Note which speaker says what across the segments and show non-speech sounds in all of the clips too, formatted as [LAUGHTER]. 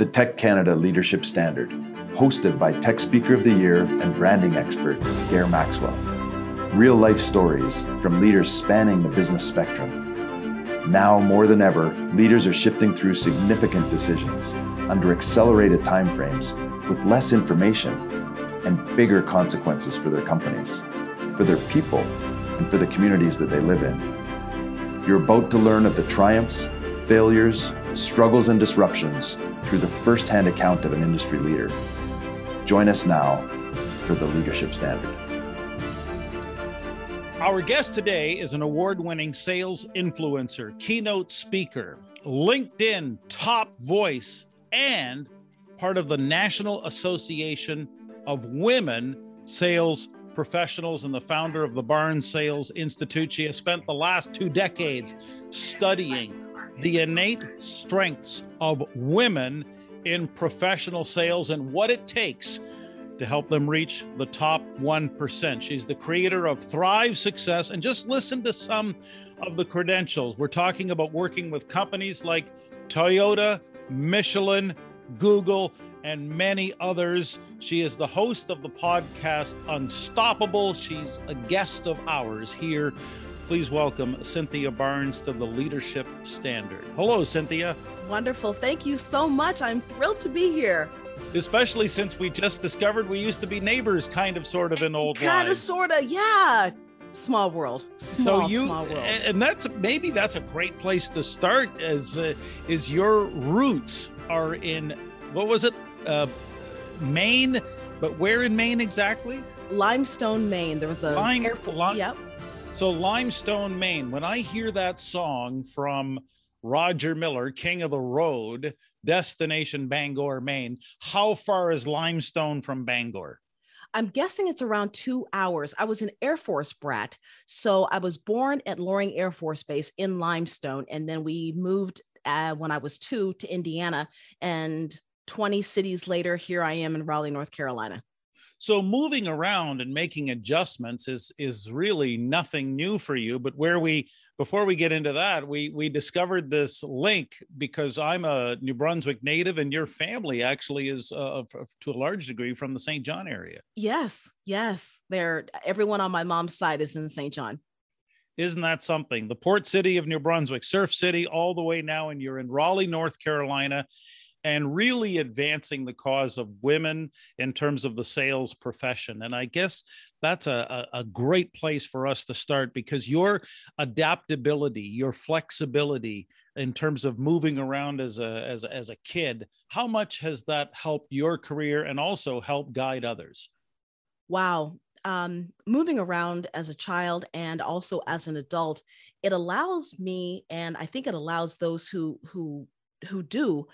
Speaker 1: the TEC Canada Leadership Standard, hosted by TEC Speaker of the Year and branding expert Gair Maxwell. Real life stories from leaders spanning the business spectrum. Now more than ever, leaders are shifting through significant decisions under accelerated timeframes with less information and bigger consequences for their companies, for their people, and for the communities that they live in. You're about to learn of the triumphs, failures, struggles, and disruptions through the first-hand account of an industry leader. Join us now for the Leadership Standard.
Speaker 2: Our guest today is an award winning sales influencer, keynote speaker, LinkedIn top voice, and part of the National Association of Women Sales Professionals and the founder of the Barnes Sales Institute. She has spent the last two decades studying the innate strengths of women in professional sales and what it takes to help them reach the top 1%. She's the creator of Thrive Success. And just listen to some of the credentials. We're talking about working with companies like Toyota, Michelin, Google, and many others. She is the host of the podcast Unstoppable. She's a guest of ours here Please welcome Cynthia Barnes to the Leadership Standard. Hello, Cynthia.
Speaker 3: Wonderful. Thank you so much. I'm thrilled to be here.
Speaker 2: Especially since we just discovered we used to be neighbors, kind of, sort of, in old
Speaker 3: kind of, sort of, yeah. Small world. Small, so you, small world.
Speaker 2: And that's maybe that's a great place to start. As uh, is your roots are in what was it, uh, Maine? But where in Maine exactly?
Speaker 3: Limestone, Maine. There was a
Speaker 2: Lime, airport. Li-
Speaker 3: yep.
Speaker 2: So, Limestone, Maine, when I hear that song from Roger Miller, King of the Road, Destination Bangor, Maine, how far is Limestone from Bangor?
Speaker 3: I'm guessing it's around two hours. I was an Air Force brat. So I was born at Loring Air Force Base in Limestone. And then we moved uh, when I was two to Indiana. And 20 cities later, here I am in Raleigh, North Carolina.
Speaker 2: So moving around and making adjustments is is really nothing new for you. But where we before we get into that, we we discovered this link because I'm a New Brunswick native, and your family actually is uh, to a large degree from the Saint John area.
Speaker 3: Yes, yes, they're everyone on my mom's side is in Saint John.
Speaker 2: Isn't that something? The port city of New Brunswick, Surf City, all the way now, and you're in Raleigh, North Carolina and really advancing the cause of women in terms of the sales profession. And I guess that's a, a, great place for us to start because your adaptability, your flexibility in terms of moving around as a, as as a kid, how much has that helped your career and also help guide others?
Speaker 3: Wow. Um, moving around as a child and also as an adult, it allows me, and I think it allows those who who who do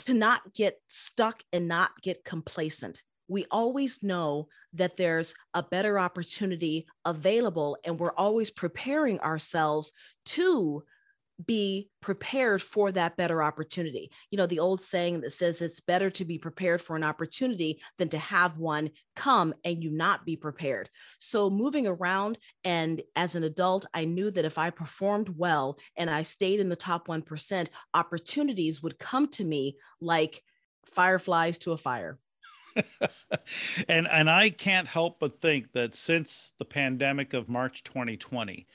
Speaker 3: to not get stuck and not get complacent. We always know that there's a better opportunity available, and we're always preparing ourselves to be prepared for that better opportunity. You know, the old saying that says it's better to be prepared for an opportunity than to have one come and you not be prepared. So, moving around, and as an adult, I knew that if I performed well and I stayed in the top 1%, opportunities would come to me like fireflies to a fire. [LAUGHS]
Speaker 2: and and I can't help but think that since the pandemic of March 2020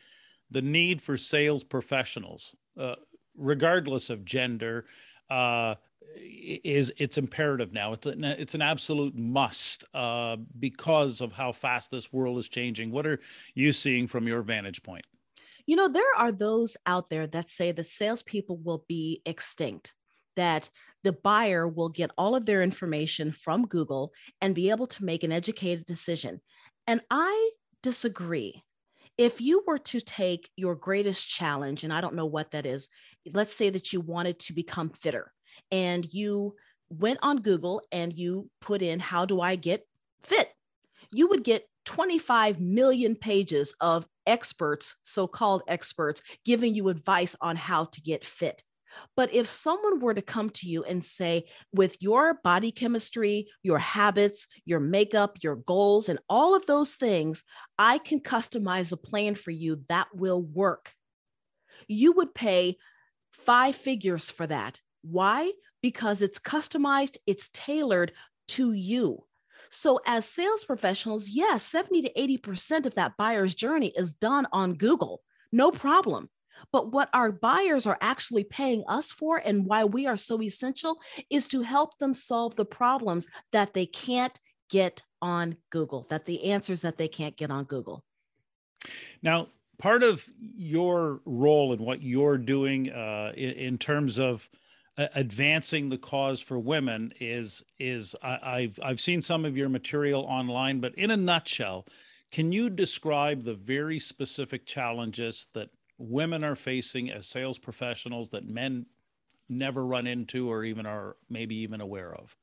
Speaker 2: the need for sales professionals, uh, regardless of gender, uh, is it's imperative now. It's an, it's an absolute must uh, because of how fast this world is changing. What are you seeing from your vantage point?
Speaker 3: You know, there are those out there that say the salespeople will be extinct, that the buyer will get all of their information from Google and be able to make an educated decision. And I disagree if you were to take your greatest challenge, and I don't know what that is, let's say that you wanted to become fitter and you went on Google and you put in, How do I get fit? You would get 25 million pages of experts, so called experts, giving you advice on how to get fit. But if someone were to come to you and say, with your body chemistry, your habits, your makeup, your goals, and all of those things, I can customize a plan for you that will work, you would pay five figures for that. Why? Because it's customized, it's tailored to you. So, as sales professionals, yes, 70 to 80% of that buyer's journey is done on Google, no problem. But what our buyers are actually paying us for and why we are so essential is to help them solve the problems that they can't get on Google, that the answers that they can't get on Google.
Speaker 2: Now, part of your role and what you're doing uh, in, in, terms of uh, advancing the cause for women is is I, I've I've seen some of your material online, but in a nutshell, can you describe the very specific challenges that women are facing as sales professionals that men never run into or even are maybe even aware of?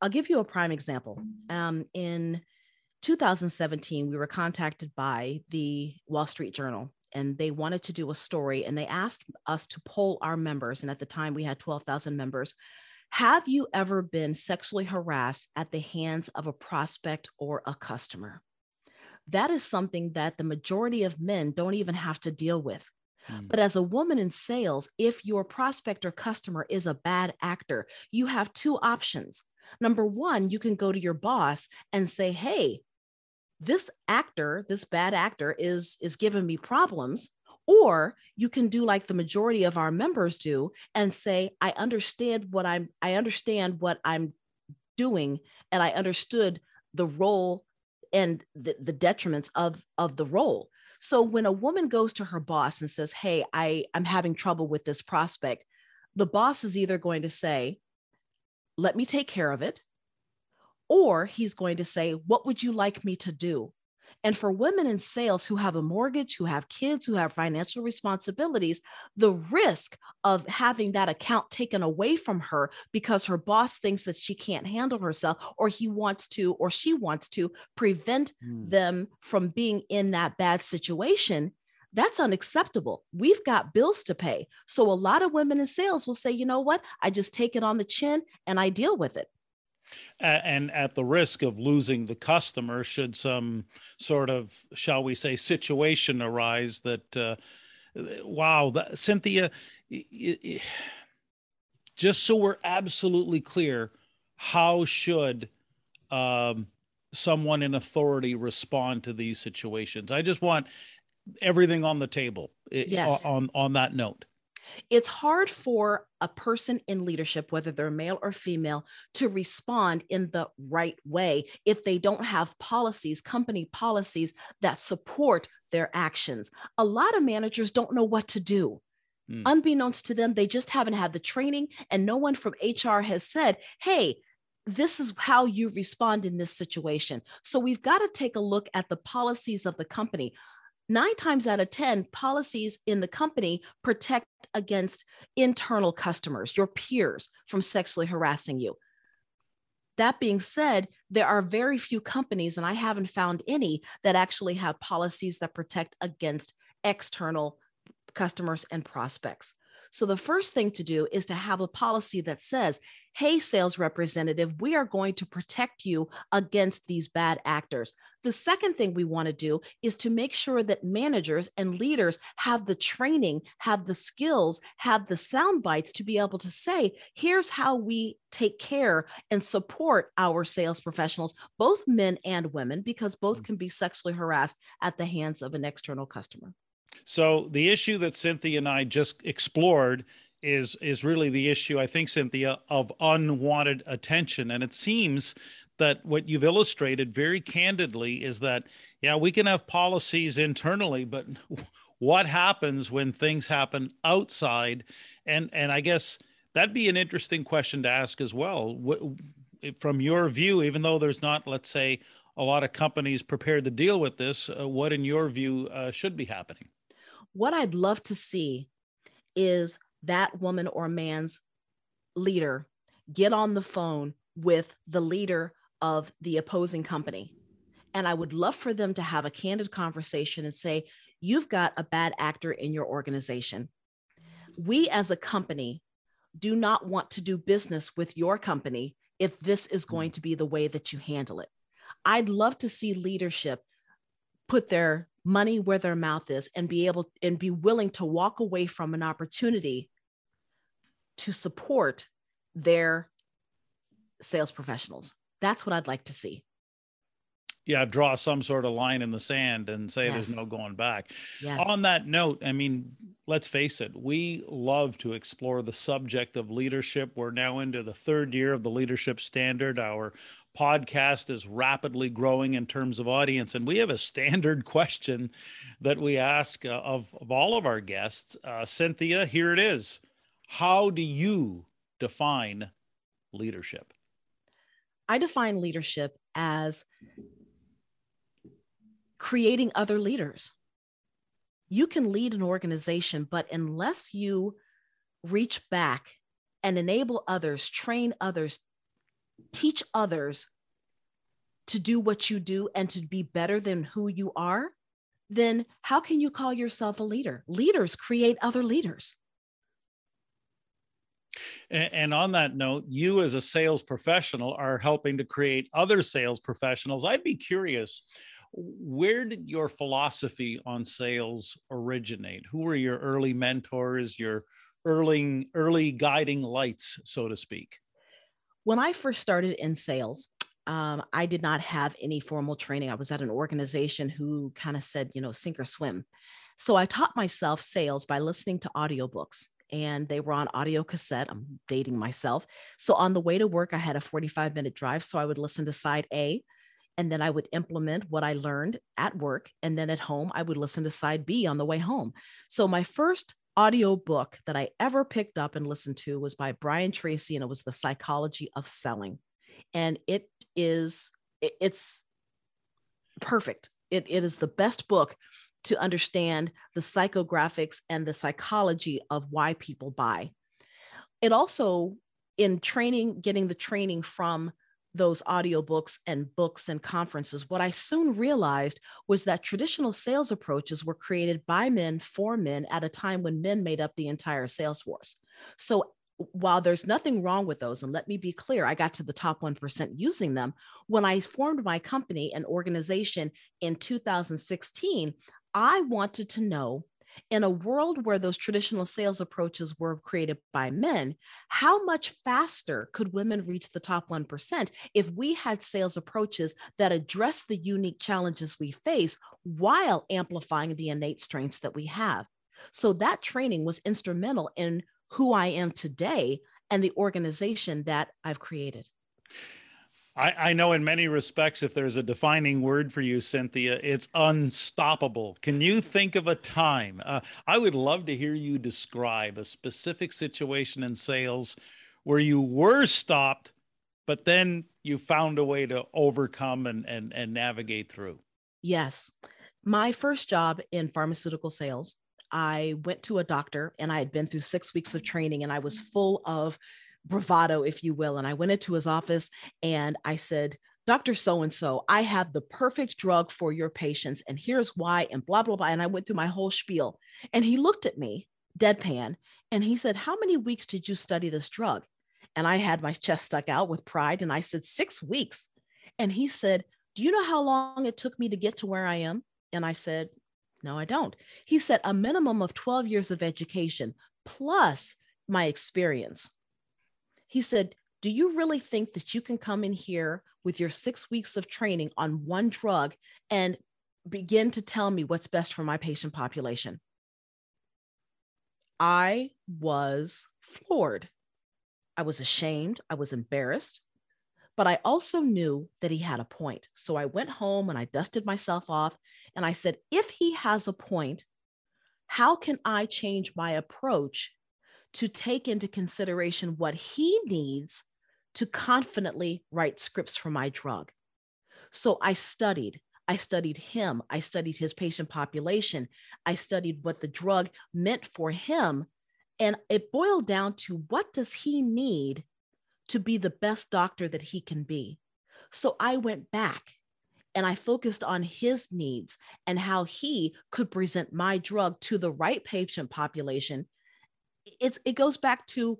Speaker 3: I'll give you a prime example. Um, in 2017, we were contacted by the Wall Street Journal and they wanted to do a story and they asked us to poll our members. And at the time, we had 12,000 members. Have you ever been sexually harassed at the hands of a prospect or a customer? That is something that the majority of men don't even have to deal with. Mm. But as a woman in sales, if your prospect or customer is a bad actor, you have two options. Number one, you can go to your boss and say, Hey, this actor, this bad actor is is giving me problems. Or you can do like the majority of our members do and say, I understand what I'm, I understand what I'm doing, and I understood the role and the, the detriments of of the role. So when a woman goes to her boss and says, Hey, I, I'm having trouble with this prospect, the boss is either going to say, Let me take care of it, or he's going to say, What would you like me to do? And for women in sales who have a mortgage, who have kids, who have financial responsibilities, the risk of having that account taken away from her because her boss thinks that she can't handle herself, or he wants to, or she wants to prevent mm. them from being in that bad situation. That's unacceptable. We've got bills to pay. So, a lot of women in sales will say, you know what? I just take it on the chin and I deal with it
Speaker 2: and at the risk of losing the customer should some sort of shall we say situation arise that uh, wow that, cynthia just so we're absolutely clear how should um, someone in authority respond to these situations i just want everything on the table yes. on on that note
Speaker 3: it's hard for a person in leadership, whether they're male or female, to respond in the right way if they don't have policies, company policies that support their actions. A lot of managers don't know what to do. Mm. Unbeknownst to them, they just haven't had the training, and no one from HR has said, hey, this is how you respond in this situation. So we've got to take a look at the policies of the company nine times out of 10, policies in the company protect against internal customers, your peers, from sexually harassing you. That being said, there are very few companies, and I haven't found any that actually have policies that protect against external customers and prospects. So, the first thing to do is to have a policy that says, hey, sales representative, we are going to protect you against these bad actors. The second thing we want to do is to make sure that managers and leaders have the training, have the skills, have the sound bites to be able to say, here's how we take care and support our sales professionals, both men and women, because both mm. can be sexually harassed at the hands of an external customer.
Speaker 2: So the issue that Cynthia and I just explored is is really the issue I think Cynthia of unwanted attention. And it seems that what you've illustrated very candidly is that yeah we can have policies internally but [LAUGHS] what happens when things happen outside? And and I guess that'd be an interesting question to ask as well. From your view even though there's not let's say a lot of companies prepared to deal with this uh, what in your view uh, should be happening?
Speaker 3: What I'd love to see is that woman or man's leader get on the phone with the leader of the opposing company. And I would love for them to have a candid conversation and say, You've got a bad actor in your organization. We as a company do not want to do business with your company if this is going to be the way that you handle it. I'd love to see leadership put their money where their mouth is and be able and be willing to walk away from an opportunity to support their sales professionals. That's what I'd like to see.
Speaker 2: Yeah, draw some sort of line in the sand and say yes. there's no going back. Yes. On that note, I mean, let's face it, we love to explore the subject of leadership. We're now into the third year of the leadership standard. Our podcast is rapidly growing in terms of audience, and we have a standard [LAUGHS] question that we ask uh, of, of all of our guests. Uh, Cynthia, here it is. How do you define leadership?
Speaker 3: I define leadership as creating other leaders. You can lead an organization, but unless you reach back and enable others, train others, teach others to do what you do and to be better than who you are, then how can you call yourself a leader? Leaders create other leaders.
Speaker 2: And on that note, you as a sales professional are helping to create other sales professionals. I'd be curious, where did your philosophy on sales originate? Who were your early mentors, your early early guiding lights, so to speak?
Speaker 3: When I first started in sales, um, I did not have any formal training. I was at an organization who kind of said, you know, sink or swim. So I taught myself sales by listening to audiobooks and they were on audio cassette. I'm dating myself. So on the way to work, I had a 45 minute drive. So I would listen to side A and then I would implement what I learned at work. And then at home, I would listen to side B on the way home. So my first audio book that I ever picked up and listened to was by Brian Tracy, and it was The Psychology of Selling. And it is, it's perfect. It, it is the best book to understand the psychographics and the psychology of why people buy. It also, in training, getting the training from those audiobooks and books and conferences, what I soon realized was that traditional sales approaches were created by men for men at a time when men made up the entire sales force. So while there's nothing wrong with those, and let me be clear, I got to the top 1% using them. When I formed my company and organization in 2016, I wanted to know in a world where those traditional sales approaches were created by men, how much faster could women reach the top 1% if we had sales approaches that address the unique challenges we face while amplifying the innate strengths that we have? So that training was instrumental in who I am today and the organization that I've created.
Speaker 2: I, I, know in many respects, if there's a defining word for you, Cynthia, it's unstoppable. Can you think of a time? Uh, I would love to hear you describe a specific situation in sales where you were stopped, but then you found a way to overcome and, and, and navigate through.
Speaker 3: Yes. My first job in pharmaceutical sales, I went to a doctor and I had been through six weeks of training and I was full of bravado, if you will. And I went into his office and I said, Dr. So and so, I have the perfect drug for your patients, and here's why, and blah, blah, blah. And I went through my whole spiel. And he looked at me, deadpan, and he said, How many weeks did you study this drug? And I had my chest stuck out with pride, and I said, Six weeks. And he said, Do you know how long it took me to get to where I am? And I said, No, I don't. He said, A minimum of 12 years of education plus my experience. He said, Do you really think that you can come in here with your six weeks of training on one drug and begin to tell me what's best for my patient population? I was floored. I was ashamed. I was embarrassed. But I also knew that he had a point. So I went home and I dusted myself off and I said, if he has a point, how can I change my approach to take into consideration what he needs to confidently write scripts for my drug. So I studied. I studied him. I studied his patient population. I studied what the drug meant for him. And it boiled down to what does he need to be the best doctor that he can be? So I went back and I focused on his needs and how he could present my drug to the right patient population it's it goes back to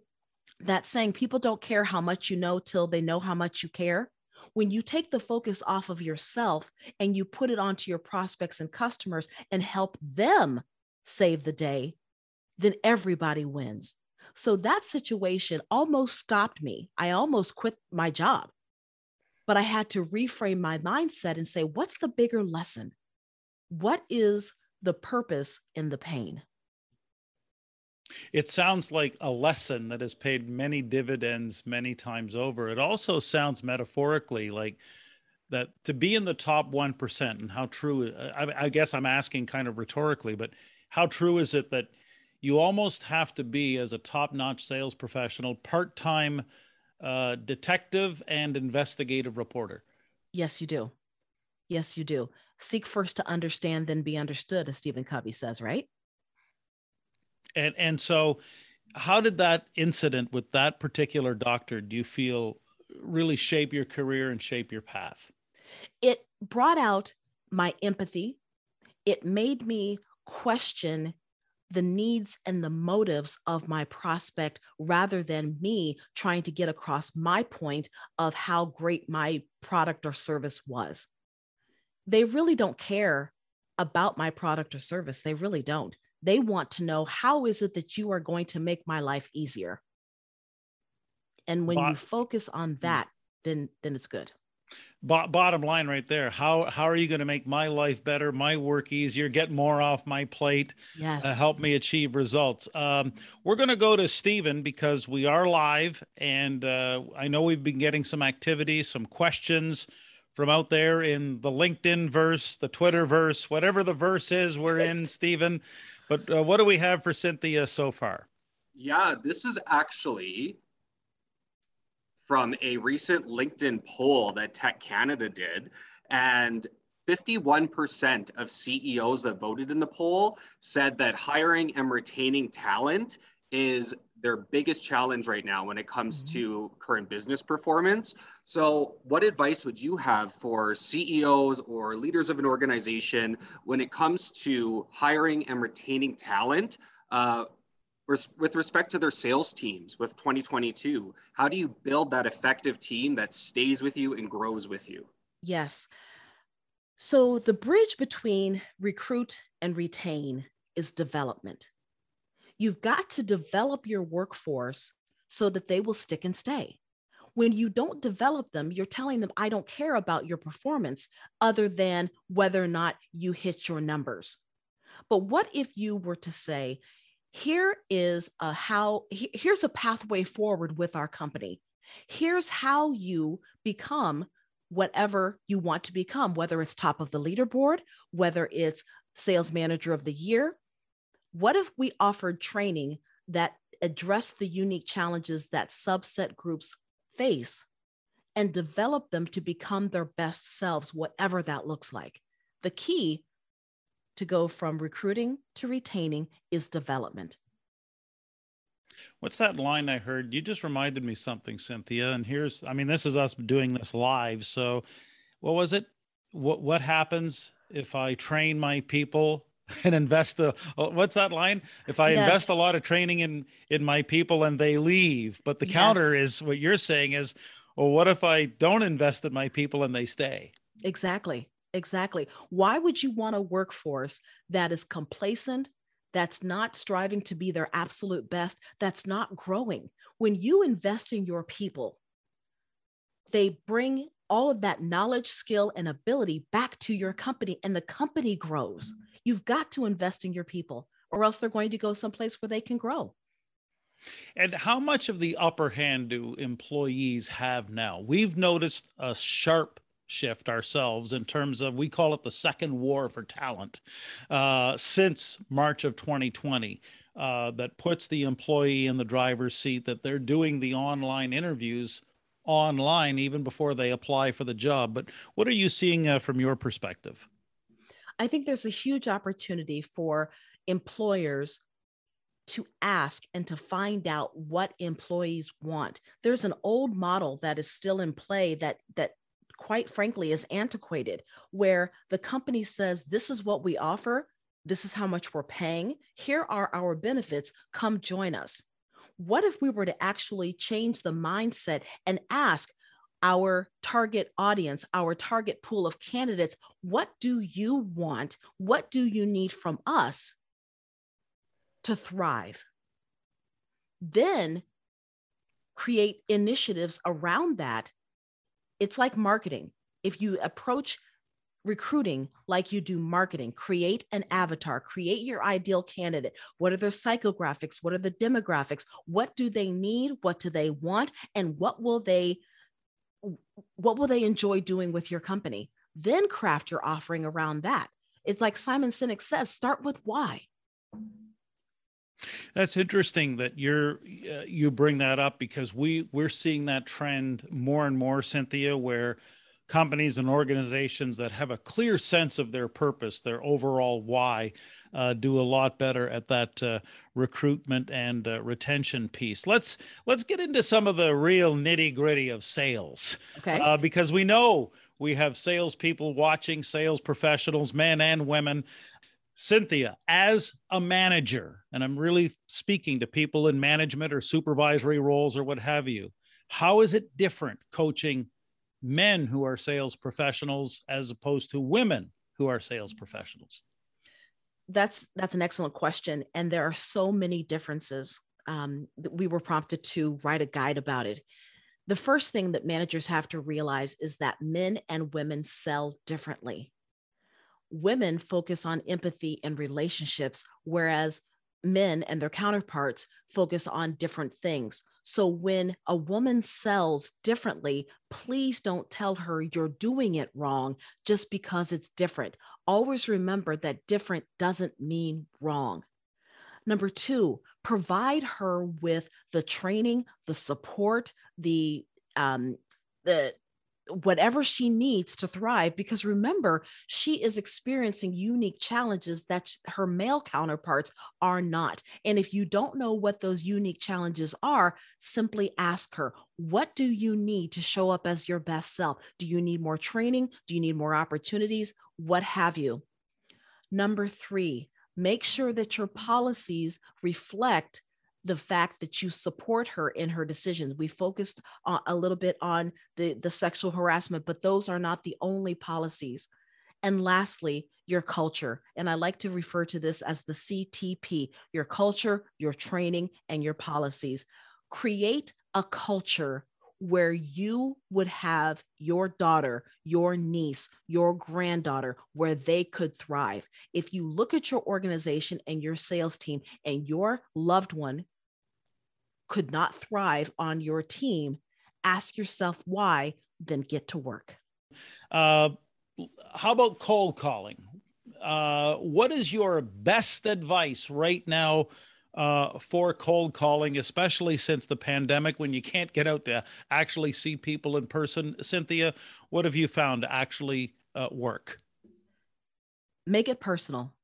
Speaker 3: that saying people don't care how much you know till they know how much you care when you take the focus off of yourself and you put it onto your prospects and customers and help them save the day then everybody wins So that situation almost stopped me. I almost quit my job, but I had to reframe my mindset and say, what's the bigger lesson? What is the purpose in the pain?
Speaker 2: It sounds like a lesson that has paid many dividends many times over. It also sounds metaphorically like that to be in the top 1% and how true, I, I guess I'm asking kind of rhetorically, but how true is it that you almost have to be as a top-notch sales professional part-time uh, detective and investigative reporter?
Speaker 3: Yes you do. Yes you do. Seek first to understand then be understood as stephen covey says right
Speaker 2: and and so how did that incident with that particular doctor do you feel really shape your career and shape your path
Speaker 3: it brought out my empathy it made me question the needs and the motives of my prospect rather than me trying to get across my point of how great my product or service was. They really don't care about my product or service. They really don't. They want to know how is it that you are going to make my life easier? And when you focus on hmm. that, then then it's good
Speaker 2: bo- bottom line right there how how are you going to make my life better my work easier get more off my plate
Speaker 3: uh, yes
Speaker 2: uh, help me achieve results um, we're going to go to stephen because we are live and uh, i know we've been getting some activity some questions from out there in the linkedin verse the twitter verse whatever the verse is we're in stephen but uh, what do we have for cynthia so far
Speaker 4: yeah this is actually from a recent LinkedIn poll that TEC Canada did. And 51% of CEOs that voted in the poll said that hiring and retaining talent is their biggest challenge right now when it comes mm-hmm. to current business performance. So, what advice would you have for CEOs or leaders of an organization when it comes to hiring and retaining talent? Uh, with respect to their sales teams with 2022 how do you build that effective team that stays with you and grows with you
Speaker 3: yes so the bridge between recruit and retain is development you've got to develop your workforce so that they will stick and stay. When you don't develop them you're telling them i don't care about your performance other than whether or not you hit your numbers. But what if you were to say here is a how here's a pathway forward with our company. Here's how you become whatever you want to become whether it's top of the leaderboard whether it's sales manager of the year what if we offered training that addressed the unique challenges that subset groups face and develop them to become their best selves whatever that looks like the key to go from recruiting to retaining is development.
Speaker 2: What's that line I heard? You just reminded me something, Cynthia. And here's, I mean, this is us doing this live. So, what was it? What what happens if I train my people [LAUGHS] and invest the? Oh, what's that line? If I yes. invest a lot of training in in my people and they leave, but the yes. counter is what you're saying is, well, what if I don't invest in my people and they stay?
Speaker 3: Exactly. Exactly. Why would you want a workforce that is complacent, that's not striving to be their absolute best, that's not growing? When you invest in your people, they bring all of that knowledge, skill, and ability back to your company, and the company grows. You've got to invest in your people, or else they're going to go someplace where they can grow.
Speaker 2: And how much of the upper hand do employees have now? We've noticed a sharp shift ourselves in terms of we call it the second war for talent uh, since March of 2020. Uh, that puts the employee in the driver's seat that they're doing the online interviews online even before they apply for the job. But what are you seeing uh, from your perspective?
Speaker 3: I think there's a huge opportunity for employers to ask and to find out what employees want. There's an old model that is still in play that that quite frankly is antiquated, where the company says, This is what we offer, this is how much we're paying, here are our benefits, come join us. What if we were to actually change the mindset and ask our target audience, our target pool of candidates, what do you want? What do you need from us to thrive? then create initiatives around that. It's like marketing. If you approach recruiting like you do marketing, create an avatar, create your ideal candidate. What are their psychographics? What are the demographics? What do they need? What do they want? And what will they what will they enjoy doing with your company? Then craft your offering around that. It's like Simon Sinek says, start with why.
Speaker 2: That's interesting that you're uh, you bring that up because we we're seeing that trend more and more, Cynthia, where companies and organizations that have a clear sense of their purpose, their overall why, uh, do a lot better at that uh, recruitment and uh, retention piece. Let's let's get into some of the real nitty gritty of sales,
Speaker 3: okay?
Speaker 2: Uh, because we know we have salespeople watching, sales professionals, men and women. Cynthia, as a manager, and I'm really speaking to people in management or supervisory roles or what have you, how is it different coaching men who are sales professionals as opposed to women who are sales professionals?
Speaker 3: That's that's an excellent question, and there are so many differences. Um, that we were prompted to write a guide about it. The first thing that managers have to realize is that men and women sell differently women focus on empathy and relationships, whereas men and their counterparts focus on different things. So when a woman sells differently, please don't tell her you're doing it wrong just because it's different. Always remember that different doesn't mean wrong. Number two, provide her with the training, the support, the um, the whatever she needs to thrive because remember she is experiencing unique challenges that her male counterparts are not. And if you don't know what those unique challenges are simply ask her what do you need to show up as your best self? Do you need more training? Do you need more opportunities what have you number 3 make sure that your policies reflect the fact that you support her in her decisions. We focused uh, a little bit on the, the sexual harassment, but those are not the only policies. And lastly, your culture. And I like to refer to this as the CTP your culture, your training, and your policies. Create a culture where you would have your daughter, your niece, your granddaughter, where they could thrive. If you look at your organization and your sales team and your loved one, could not thrive on your team, ask yourself why, then get to work.
Speaker 2: Uh, how about cold calling? Uh, what is your best advice right now uh, for cold calling, especially since the pandemic when you can't get out to actually see people in person? Cynthia, what have you found actually uh, work?
Speaker 3: Make it personal.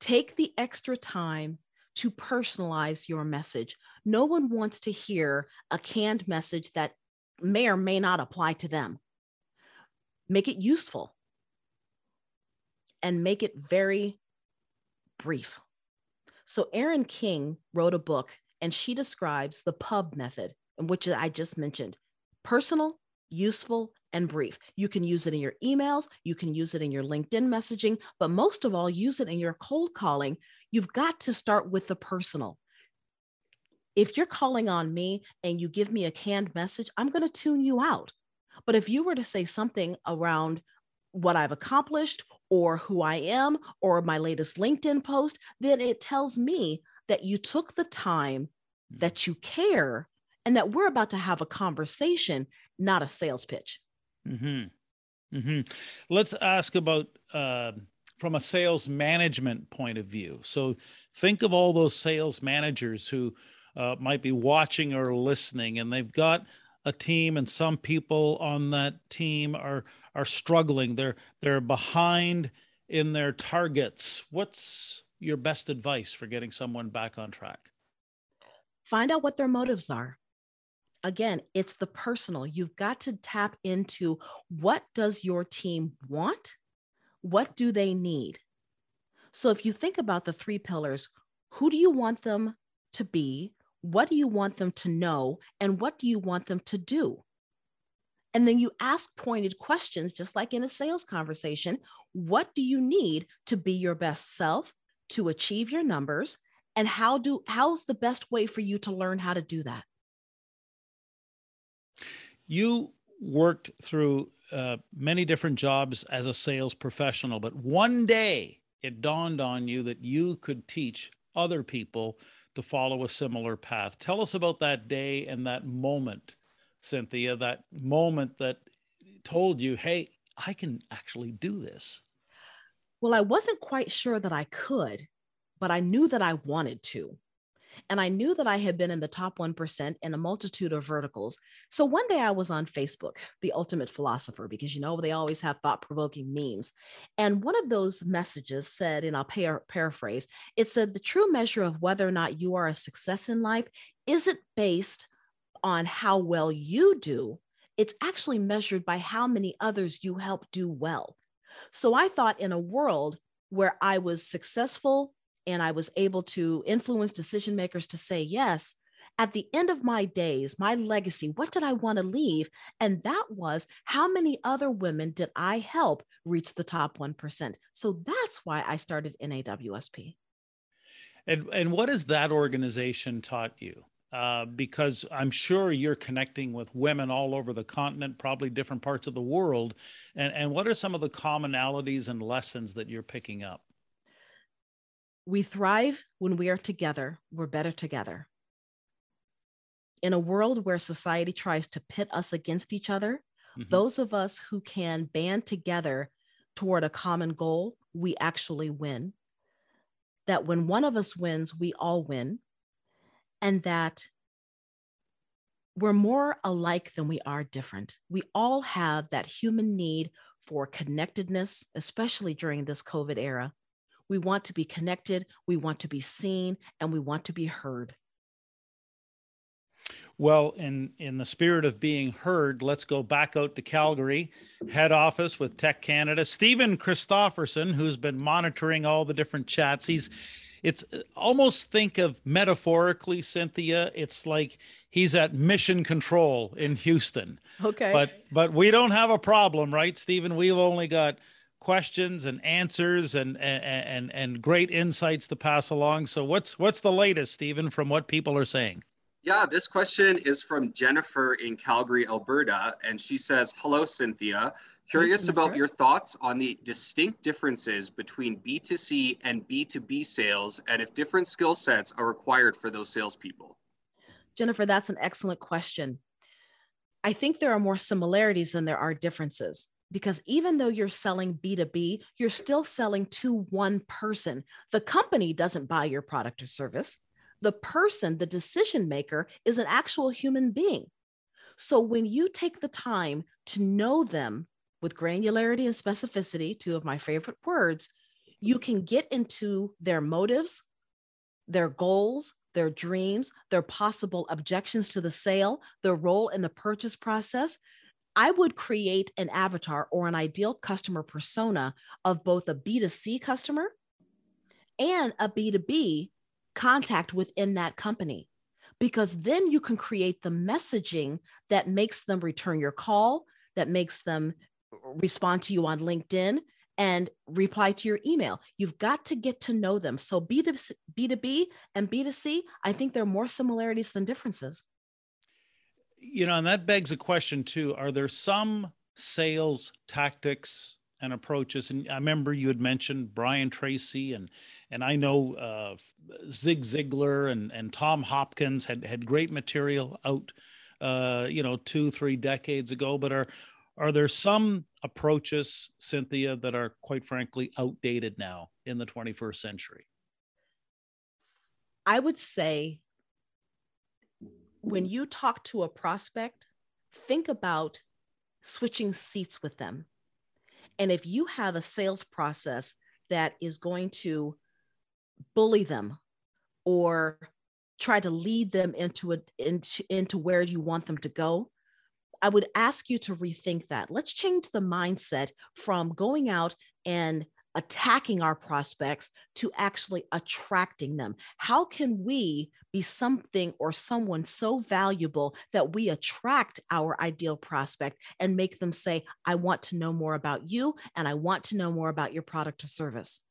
Speaker 3: Take the extra time to personalize your message. No one wants to hear a canned message that may or may not apply to them. Make it useful and make it very brief. So, Erin King wrote a book and she describes the pub method, which I just mentioned personal, useful, and brief. You can use it in your emails, you can use it in your LinkedIn messaging, but most of all, use it in your cold calling. You've got to start with the personal. If you're calling on me and you give me a canned message, I'm going to tune you out. But if you were to say something around what I've accomplished or who I am or my latest LinkedIn post, then it tells me that you took the time, hmm. that you care, and that we're about to have a conversation, not a sales pitch.
Speaker 2: Mm-hmm. Mm-hmm. Let's ask about uh, from a sales management point of view. So think of all those sales managers who uh, might be watching or listening, and they've got a team, and some people on that team are are struggling. They're they're behind in their targets. What's your best advice for getting someone back on track?
Speaker 3: Find out what their motives are again, it's the personal. You've got to tap into what does your team want? What do they need? So if you think about the three pillars, who do you want them to be? What do you want them to know? And what do you want them to do? And then you ask pointed questions, just like in a sales conversation. What do you need to be your best self, to achieve your numbers, And how do how's the best way for you to learn how to do that?
Speaker 2: You worked through uh, many different jobs as a sales professional, but one day it dawned on you that you could teach other people to follow a similar path. Tell us about that day and that moment, Cynthia, that moment that told you, hey, I can actually do this.
Speaker 3: Well, I wasn't quite sure that I could, but I knew that I wanted to. And I knew that I had been in the top 1% in a multitude of verticals. So one day I was on Facebook, The Ultimate Philosopher, because you know they always have thought provoking memes. And one of those messages said, and I'll par- paraphrase, it said, The true measure of whether or not you are a success in life isn't based on how well you do, it's actually measured by how many others you help do well. So I thought in a world where I was successful and I was able to influence decision makers to say yes, at the end of my days, my legacy, what did I want to leave? And that was how many other women did I help reach the top 1%? So that's why I started NAWSP.
Speaker 2: And, and what has that organization taught you? Uh, because I'm sure you're connecting with women all over the continent, probably different parts of the world. And, and what are some of the commonalities and lessons that you're picking up?
Speaker 3: We thrive when we are together, we're better together. In a world where society tries to pit us against each other, mm-hmm. those of us who can band together toward a common goal, we actually win. That when one of us wins, we all win. And that we're more alike than we are different. We all have that human need for connectedness, especially during this COVID era. We want to be connected, we want to be seen, and we want to be heard.
Speaker 2: Well, in in the spirit of being heard, let's go back out to Calgary, head office with TEC Canada. Stephen Christofferson, who's been monitoring all the different chats, he's it's uh, almost think of metaphorically, Cynthia. It's like he's at mission control in Houston.
Speaker 3: Okay.
Speaker 2: But but we don't have a problem, right, Stephen? We've only got questions and answers and and and great insights to pass along. So what's what's the latest, Stephen, from what people are saying?
Speaker 4: Yeah, this question is from Jennifer in Calgary, Alberta, and she says, "Hello, Cynthia. Curious about your thoughts on the distinct differences between B2C and B2B sales, and if different skill sets are required for those salespeople."
Speaker 3: Jennifer, that's an excellent question. I think there are more similarities than there are differences because even though you're selling B2B, you're still selling to one person. The company doesn't buy your product or service. The person, the decision maker, is an actual human being. So when you take the time to know them with granularity and specificity, two of my favorite words, you can get into their motives, their goals, their dreams, their possible objections to the sale, their role in the purchase process. I would create an avatar or an ideal customer persona of both a B2C customer and a B2B contact within that company. Because then you can create the messaging that makes them return your call, that makes them respond to you on LinkedIn and reply to your email. You've got to get to know them. So B2B, B2B and B2C, I think there are more similarities than differences
Speaker 2: you know, and that begs a question too. Are there some sales tactics and approaches? And I remember you had mentioned Brian Tracy and and I know uh, Zig Ziglar and and Tom Hopkins had had great material out, uh, you know, two three decades ago. But are are there some approaches, Cynthia, that are quite frankly outdated now in the 21st century?
Speaker 3: I would say when you talk to a prospect, think about switching seats with them. And if you have a sales process that is going to bully them or try to lead them into a, into, into where you want them to go, I would ask you to rethink that. Let's change the mindset from going out and attacking our prospects to actually attracting them? How can we be something or someone so valuable that we attract our ideal prospect and make them say, I want to know more about you and I want to know more about your product or service?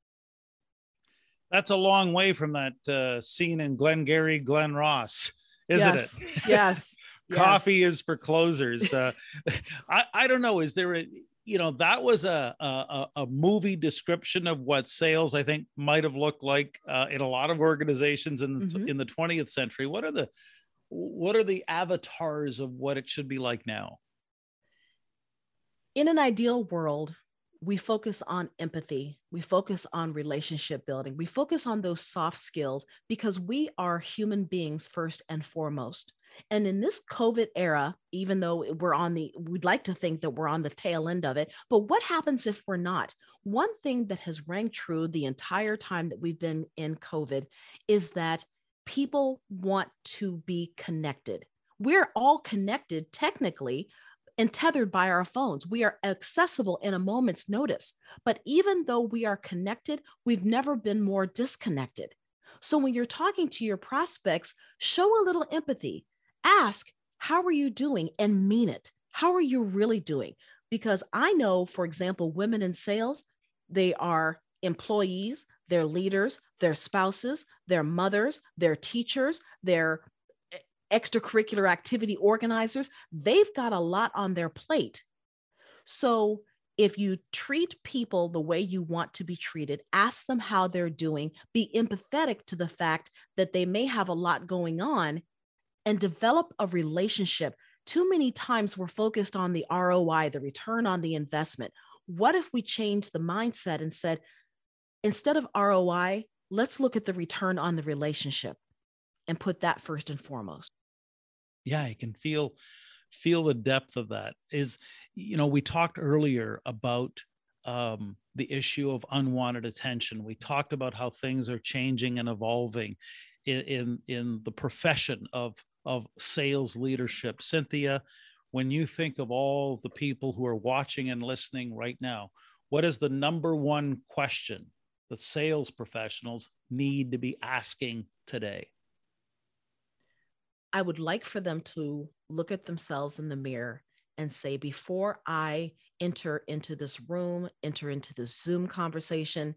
Speaker 2: That's a long way from that uh, scene in Glengarry Glen Ross, isn't
Speaker 3: yes.
Speaker 2: it?
Speaker 3: Yes. [LAUGHS]
Speaker 2: Coffee yes. is for closers. Uh, [LAUGHS] I, I don't know. Is there a, you know, that was a, a, a movie description of what sales I think might have looked like uh, in a lot of organizations in the, mm-hmm. in the 20th century. What are the, what are the avatars of what it should be like now?
Speaker 3: In an ideal world, we focus on empathy, we focus on relationship building, we focus on those soft skills because we are human beings first and foremost. And in this COVID era, even though we're on the, we'd like to think that we're on the tail end of it, but what happens if we're not? One thing that has rang true the entire time that we've been in COVID is that people want to be connected. We're all connected technically and tethered by our phones. We are accessible in a moment's notice. But even though we are connected, we've never been more disconnected. So when you're talking to your prospects, show a little empathy. Ask, how are you doing? And mean it. How are you really doing? Because I know, for example, women in sales, they are employees, their leaders, their spouses, their mothers, their teachers, their extracurricular activity organizers, they've got a lot on their plate. So if you treat people the way you want to be treated, ask them how they're doing, be empathetic to the fact that they may have a lot going on, and develop a relationship. Too many times we're focused on the ROI, the return on the investment. What if we change the mindset and said, instead of ROI, let's look at the return on the relationship and put that first and foremost
Speaker 2: yeah i can feel feel the depth of that. Is you know we talked earlier about um, the issue of unwanted attention. We talked about how things are changing and evolving in in, in the profession of of sales leadership. Cynthia when you think of all the people who are watching and listening right now what is the number one question that sales professionals need to be asking today
Speaker 3: I would like for them to look at themselves in the mirror and say, before I enter into this room, enter into this Zoom conversation,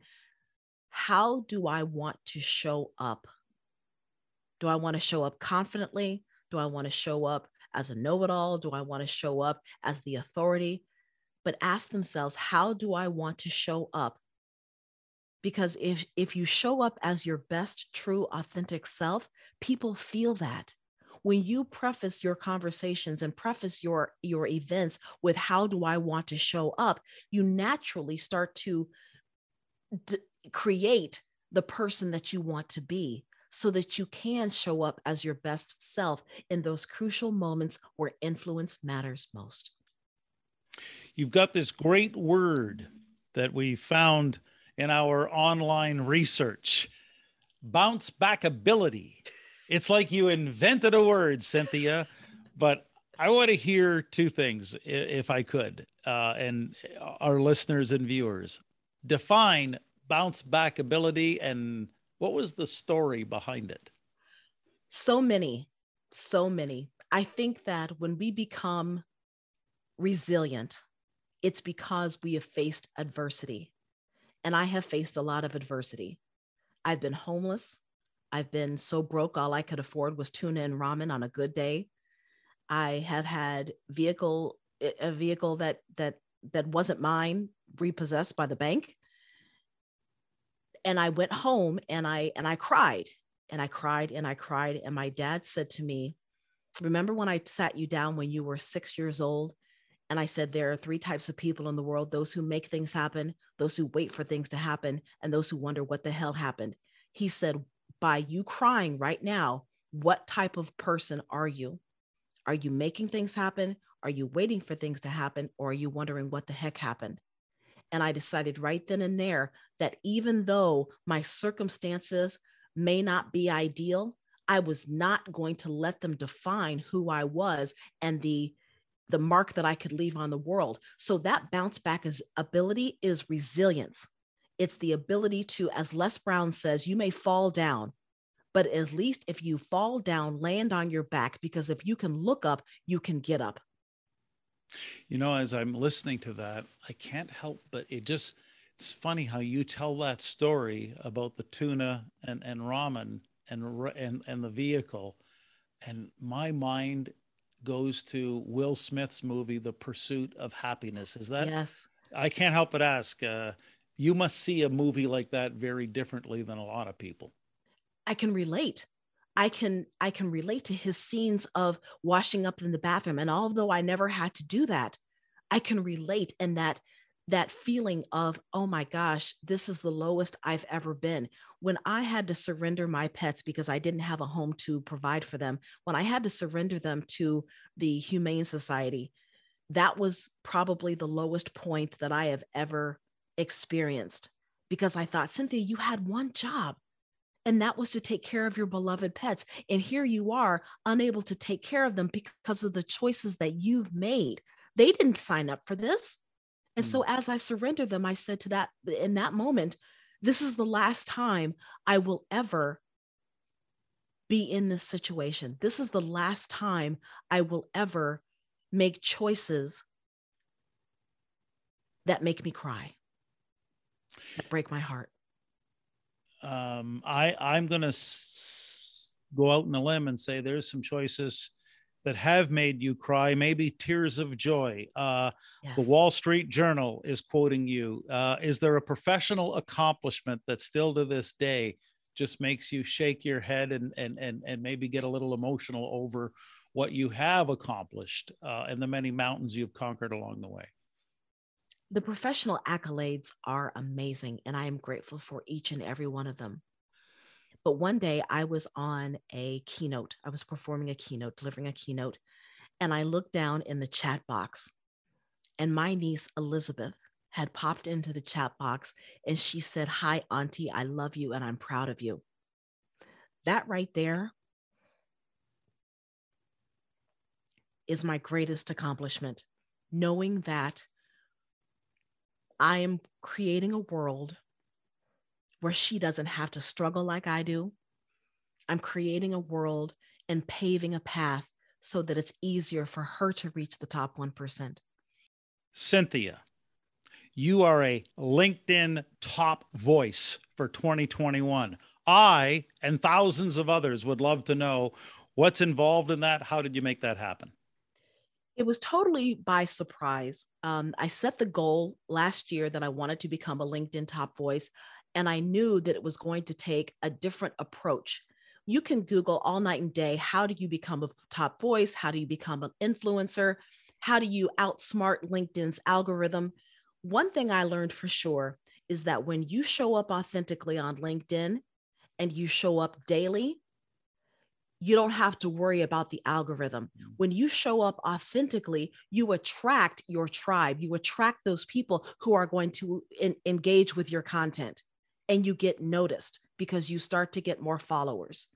Speaker 3: how do I want to show up? Do I want to show up confidently? Do I want to show up as a know it all? Do I want to show up as the authority? But ask themselves, how do I want to show up? Because if, if you show up as your best, true, authentic self, people feel that when you preface your conversations and preface your your events with how do i want to show up? you naturally start to d- create the person that you want to be so that you can show up as your best self in those crucial moments where influence matters most.
Speaker 2: You've got this great word that we found in our online research bounce back ability it's like you invented a word, Cynthia. But I want to hear two things, if I could, uh, and our listeners and viewers define bounce back ability and what was the story behind it?
Speaker 3: So many, so many. I think that when we become resilient, it's because we have faced adversity. And I have faced a lot of adversity. I've been homeless. I've been so broke, all I could afford was tuna and ramen on a good day. I have had vehicle eh, a vehicle that that that wasn't mine repossessed by the bank. And I went home and I and I cried and I cried and I cried and my dad said to me, "Remember when I sat you down when you were 6 years old and I said, there are three types of people in the world those who make things happen, those who wait for things to happen, and those who wonder what the hell happened. He said, by you crying right now, what type of person are you? Are you making things happen? Are you waiting for things to happen? Or are you wondering what the heck happened? And I decided right then and there that even though my circumstances may not be ideal, I was not going to let them define who I was and the the mark that I could leave on the world. So that bounce back is ability is resilience. It's the ability to, as Les Brown says, you may fall down, but at least if you fall down, land on your back, because if you can look up, you can get up.
Speaker 2: You know, as I'm listening to that, I can't help but it just, it's funny how you tell that story about the tuna and, and ramen and, and, and the vehicle. And my mind goes to Will Smith's movie, The Pursuit of Happiness. Is that?
Speaker 3: Yes.
Speaker 2: I can't help but ask. Uh, you must see a movie like that very differently than a lot of people.
Speaker 3: I can relate. I can I can relate to his scenes of washing up in the bathroom. And although I never had to do that, I can relate in that that feeling of, oh my gosh, this is the lowest I've ever been. When I had to surrender my pets because I didn't have a home to provide for them, when I had to surrender them to the Humane Society, that was probably the lowest point that I have ever experienced because I thought, Cynthia, you had one job. And that was to take care of your beloved pets. And here you are, unable to take care of them because of the choices that you've made. They didn't sign up for this. And so mm. as I surrendered them, I said to that in that moment, this is the last time I will ever be in this situation. This is the last time I will ever make choices that make me cry, that break my heart.
Speaker 2: Um, I I'm gonna s- go out on a limb and say there's some choices that have made you cry, maybe tears of joy. Uh, yes. The Wall Street Journal is quoting you. Uh, is there a professional accomplishment that still to this day just makes you shake your head and and and and maybe get a little emotional over what you have accomplished uh, and the many mountains you've conquered along the way?
Speaker 3: The professional accolades are amazing, and I am grateful for each and every one of them. But one day I was on a keynote. I was performing a keynote, delivering a keynote, and I looked down in the chat box, and my niece Elizabeth had popped into the chat box and she said, Hi, Auntie, I love you and I'm proud of you. That right there is my greatest accomplishment, knowing that I am creating a world where she doesn't have to struggle like I do. I'm creating a world and paving a path so that it's easier for her to reach the top 1%.
Speaker 2: Cynthia, you are a LinkedIn top voice for 2021. I and thousands of others would love to know what's involved in that. How did you make that happen?
Speaker 3: It was totally by surprise. Um, I set the goal last year that I wanted to become a LinkedIn top voice. And I knew that it was going to take a different approach. You can Google all night and day how do you become a top voice? How do you become an influencer? How do you outsmart LinkedIn's algorithm? One thing I learned for sure is that when you show up authentically on LinkedIn and you show up daily, you don't have to worry about the algorithm. When you show up authentically, you attract your tribe, you attract those people who are going to in, engage with your content and you get noticed because you start to get more followers.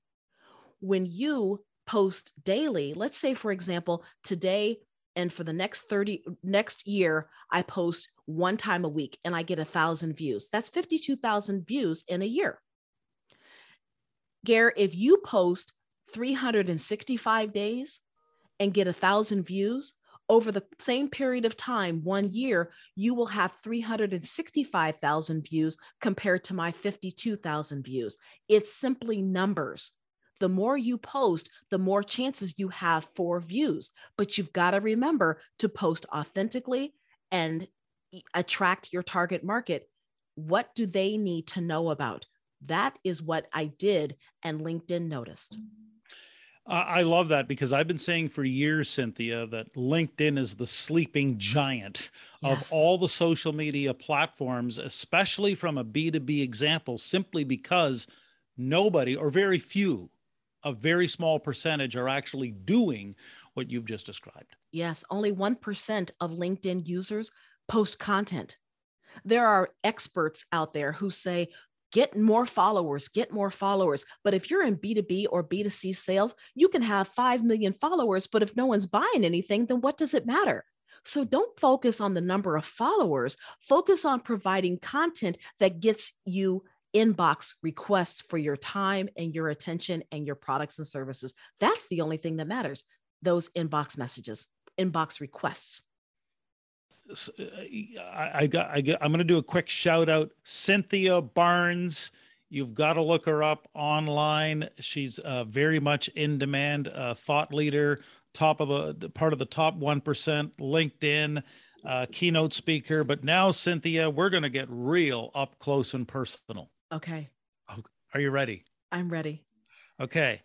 Speaker 3: When you post daily, let's say, for example, today and for the next 30 next year, I post one time a week and I get a thousand views. That's 52,000 views in a year. Gair, if you post 365 days and get a thousand views, over the same period of time, one year, you will have 365,000 views compared to my 52,000 views. It's simply numbers. The more you post, the more chances you have for views. But you've got to remember to post authentically and attract your target market. What do they need to know about? That is what I did, and LinkedIn noticed.
Speaker 2: I love that because I've been saying for years, Cynthia, that LinkedIn is the sleeping giant yes. of all the social media platforms, especially from a B2B example, simply because nobody or very few, a very small percentage, are actually doing what you've just described.
Speaker 3: Yes, only 1% of LinkedIn users post content. There are experts out there who say, get more followers, get more followers. But if you're in B2B or B2C sales, you can have 5 million followers, but if no one's buying anything, then what does it matter? So don't focus on the number of followers, focus on providing content that gets you inbox requests for your time and your attention and your products and services. That's the only thing that matters. Those inbox messages, inbox requests.
Speaker 2: I, I got, I got, I'm going to do a quick shout out. Cynthia Barnes, you've got to look her up online. She's uh, very much in demand, uh, thought leader, top of a part of the top 1%, LinkedIn, uh, keynote speaker. But now, Cynthia, we're going to get real up close and personal.
Speaker 3: Okay.
Speaker 2: Are you ready?
Speaker 3: I'm ready.
Speaker 2: Okay.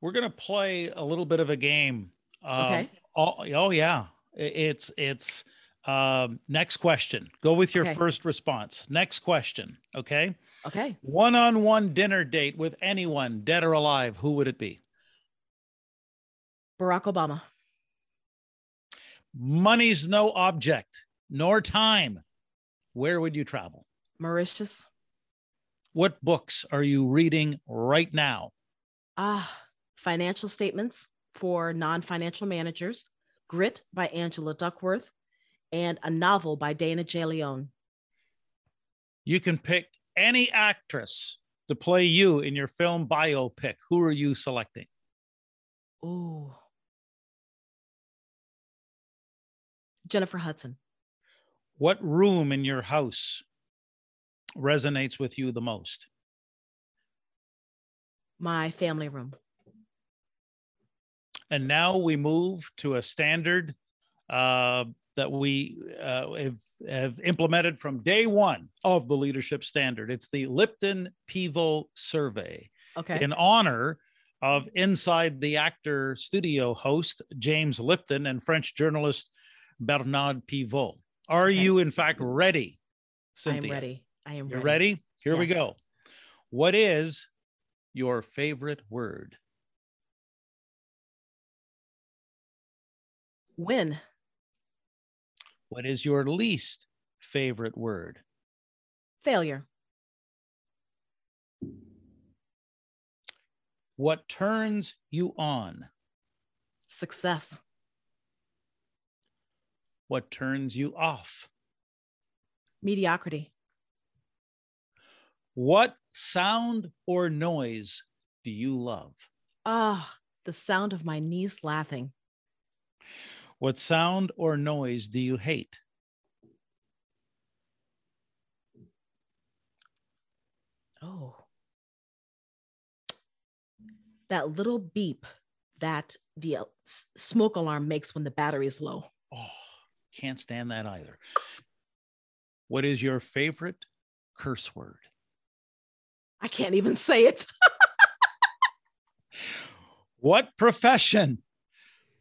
Speaker 2: We're going to play a little bit of a game. Um,
Speaker 3: Okay.
Speaker 2: Oh, oh yeah. It's, it's, um, next question. Go with your
Speaker 3: Okay.
Speaker 2: first response. Next question. Okay.
Speaker 3: Okay.
Speaker 2: One on one dinner date with anyone, dead or alive, who would it be?
Speaker 3: Barack Obama.
Speaker 2: Money's no object, nor time. Where would you travel?
Speaker 3: Mauritius.
Speaker 2: What books are you reading right now?
Speaker 3: Ah, financial statements for non-financial managers. Grit by Angela Duckworth, and a novel by Dana J. Leone.
Speaker 2: You can pick any actress to play you in your film biopic. Who are you selecting?
Speaker 3: Ooh. Jennifer Hudson.
Speaker 2: What room in your house resonates with you the most?
Speaker 3: My family room.
Speaker 2: And now we move to a standard uh, that we uh, have, have implemented from day one of the leadership standard. It's the Lipton Pivot Survey
Speaker 3: Okay.
Speaker 2: in honor of Inside the Actor studio host James Lipton and French journalist Bernard Pivot. Are
Speaker 3: Okay.
Speaker 2: you, in fact, ready? Cynthia?
Speaker 3: I am ready. I am
Speaker 2: You're
Speaker 3: ready.
Speaker 2: ready? Here we go. What is your favorite word?
Speaker 3: Win.
Speaker 2: What is your least favorite word?
Speaker 3: Failure.
Speaker 2: What turns you on?
Speaker 3: Success.
Speaker 2: What turns you off?
Speaker 3: Mediocrity.
Speaker 2: What sound or noise do you love?
Speaker 3: Ah, the sound of my niece laughing.
Speaker 2: What sound or noise do you hate?
Speaker 3: Oh. That little beep that the uh, smoke alarm makes when the battery is low.
Speaker 2: Oh, can't stand that either. What is your favorite curse word?
Speaker 3: I can't even say it. [LAUGHS]
Speaker 2: What profession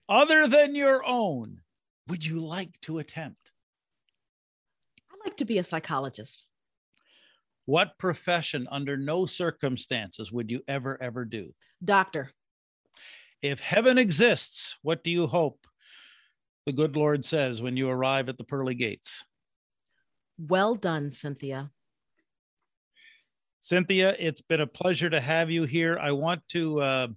Speaker 2: other than your own would you like to attempt?
Speaker 3: I'd like to be a psychologist.
Speaker 2: What profession under no circumstances would you ever, ever do?
Speaker 3: Doctor.
Speaker 2: If heaven exists, what do you hope the good Lord says when you arrive at the pearly gates?
Speaker 3: Well done, Cynthia.
Speaker 2: Cynthia, it's been a pleasure to have you here. I want to uh,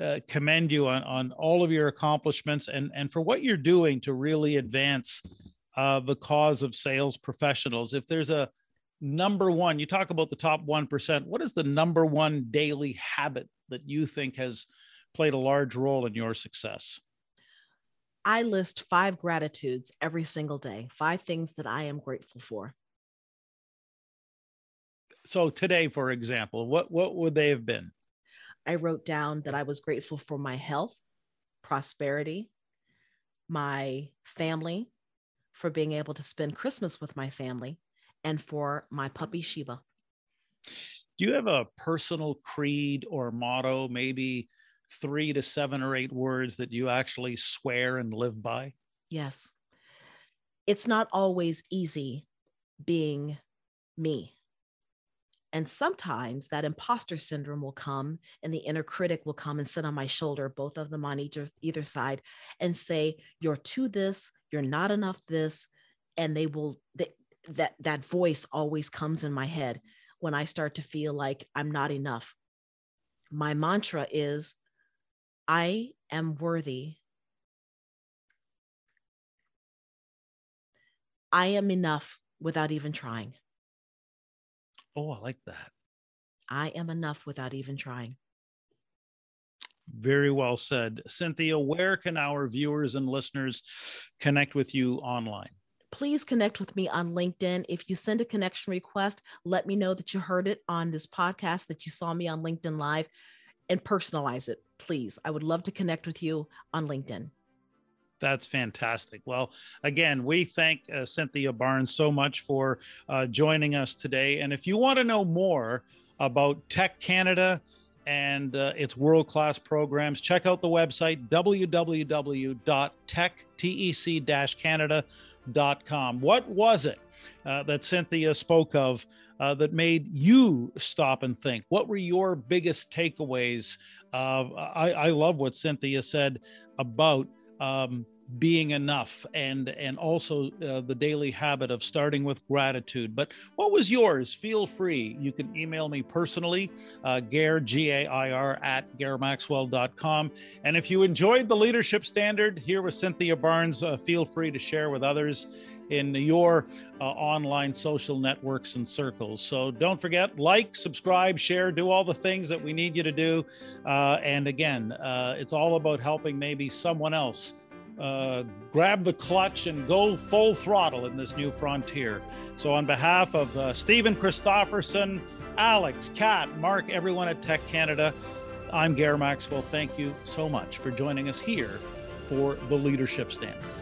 Speaker 2: uh, commend you on, on all of your accomplishments and, and for what you're doing to really advance uh, the cause of sales professionals. If there's a number one, you talk about the top 1%, what is the number one daily habit that you think has played a large role in your success?
Speaker 3: I list five gratitudes every single day, five things that I am grateful for.
Speaker 2: So today, for example, what, what would they have been?
Speaker 3: I wrote down that I was grateful for my health, prosperity, my family, for being able to spend Christmas with my family, and for my puppy Sheba.
Speaker 2: Do you have a personal creed or motto, maybe three to seven or eight words that you actually swear and live by?
Speaker 3: Yes. It's not always easy being me. And sometimes that imposter syndrome will come and the inner critic will come and sit on my shoulder, both of them on either, either side, and say, You're to this, you're not enough this. And they will, they, that, that voice always comes in my head when I start to feel like I'm not enough. My mantra is, I am worthy I am enough without even trying.
Speaker 2: Oh, I like that.
Speaker 3: I am enough without even trying.
Speaker 2: Very well said. Cynthia, where can our viewers and listeners connect with you online?
Speaker 3: please connect with me on LinkedIn. If you send a connection request, let me know that you heard it on this podcast, that you saw me on LinkedIn Live, and personalize it, please. I would love to connect with you on LinkedIn.
Speaker 2: That's fantastic. Well, again, we thank uh, Cynthia Barnes so much for uh, joining us today. And if you want to know more about TEC Canada and uh, its world class programs, check out the website www.tech canada.com. What was it uh, that Cynthia spoke of uh, that made you stop and think? What were your biggest takeaways? Uh, I, I love what Cynthia said about um, being enough and and also uh, the daily habit of starting with gratitude. But what was yours? Feel free. You can email me personally uh, gair g-a-i-r at gairmaxwell.com and if you enjoyed the leadership standard here with cynthia barnes uh, feel free to share with others in your uh, online social networks and circles. So don't forget, like, subscribe, share, do all the things that we need you to do. Uh, and again, uh, it's all about helping maybe someone else uh, grab the clutch and go full throttle in this new frontier. So, on behalf of uh, Stephen Christofferson, Alex, Kat, Mark, everyone at TEC Canada, I'm Gair Maxwell. Thank you so much for joining us here for the Leadership Standard.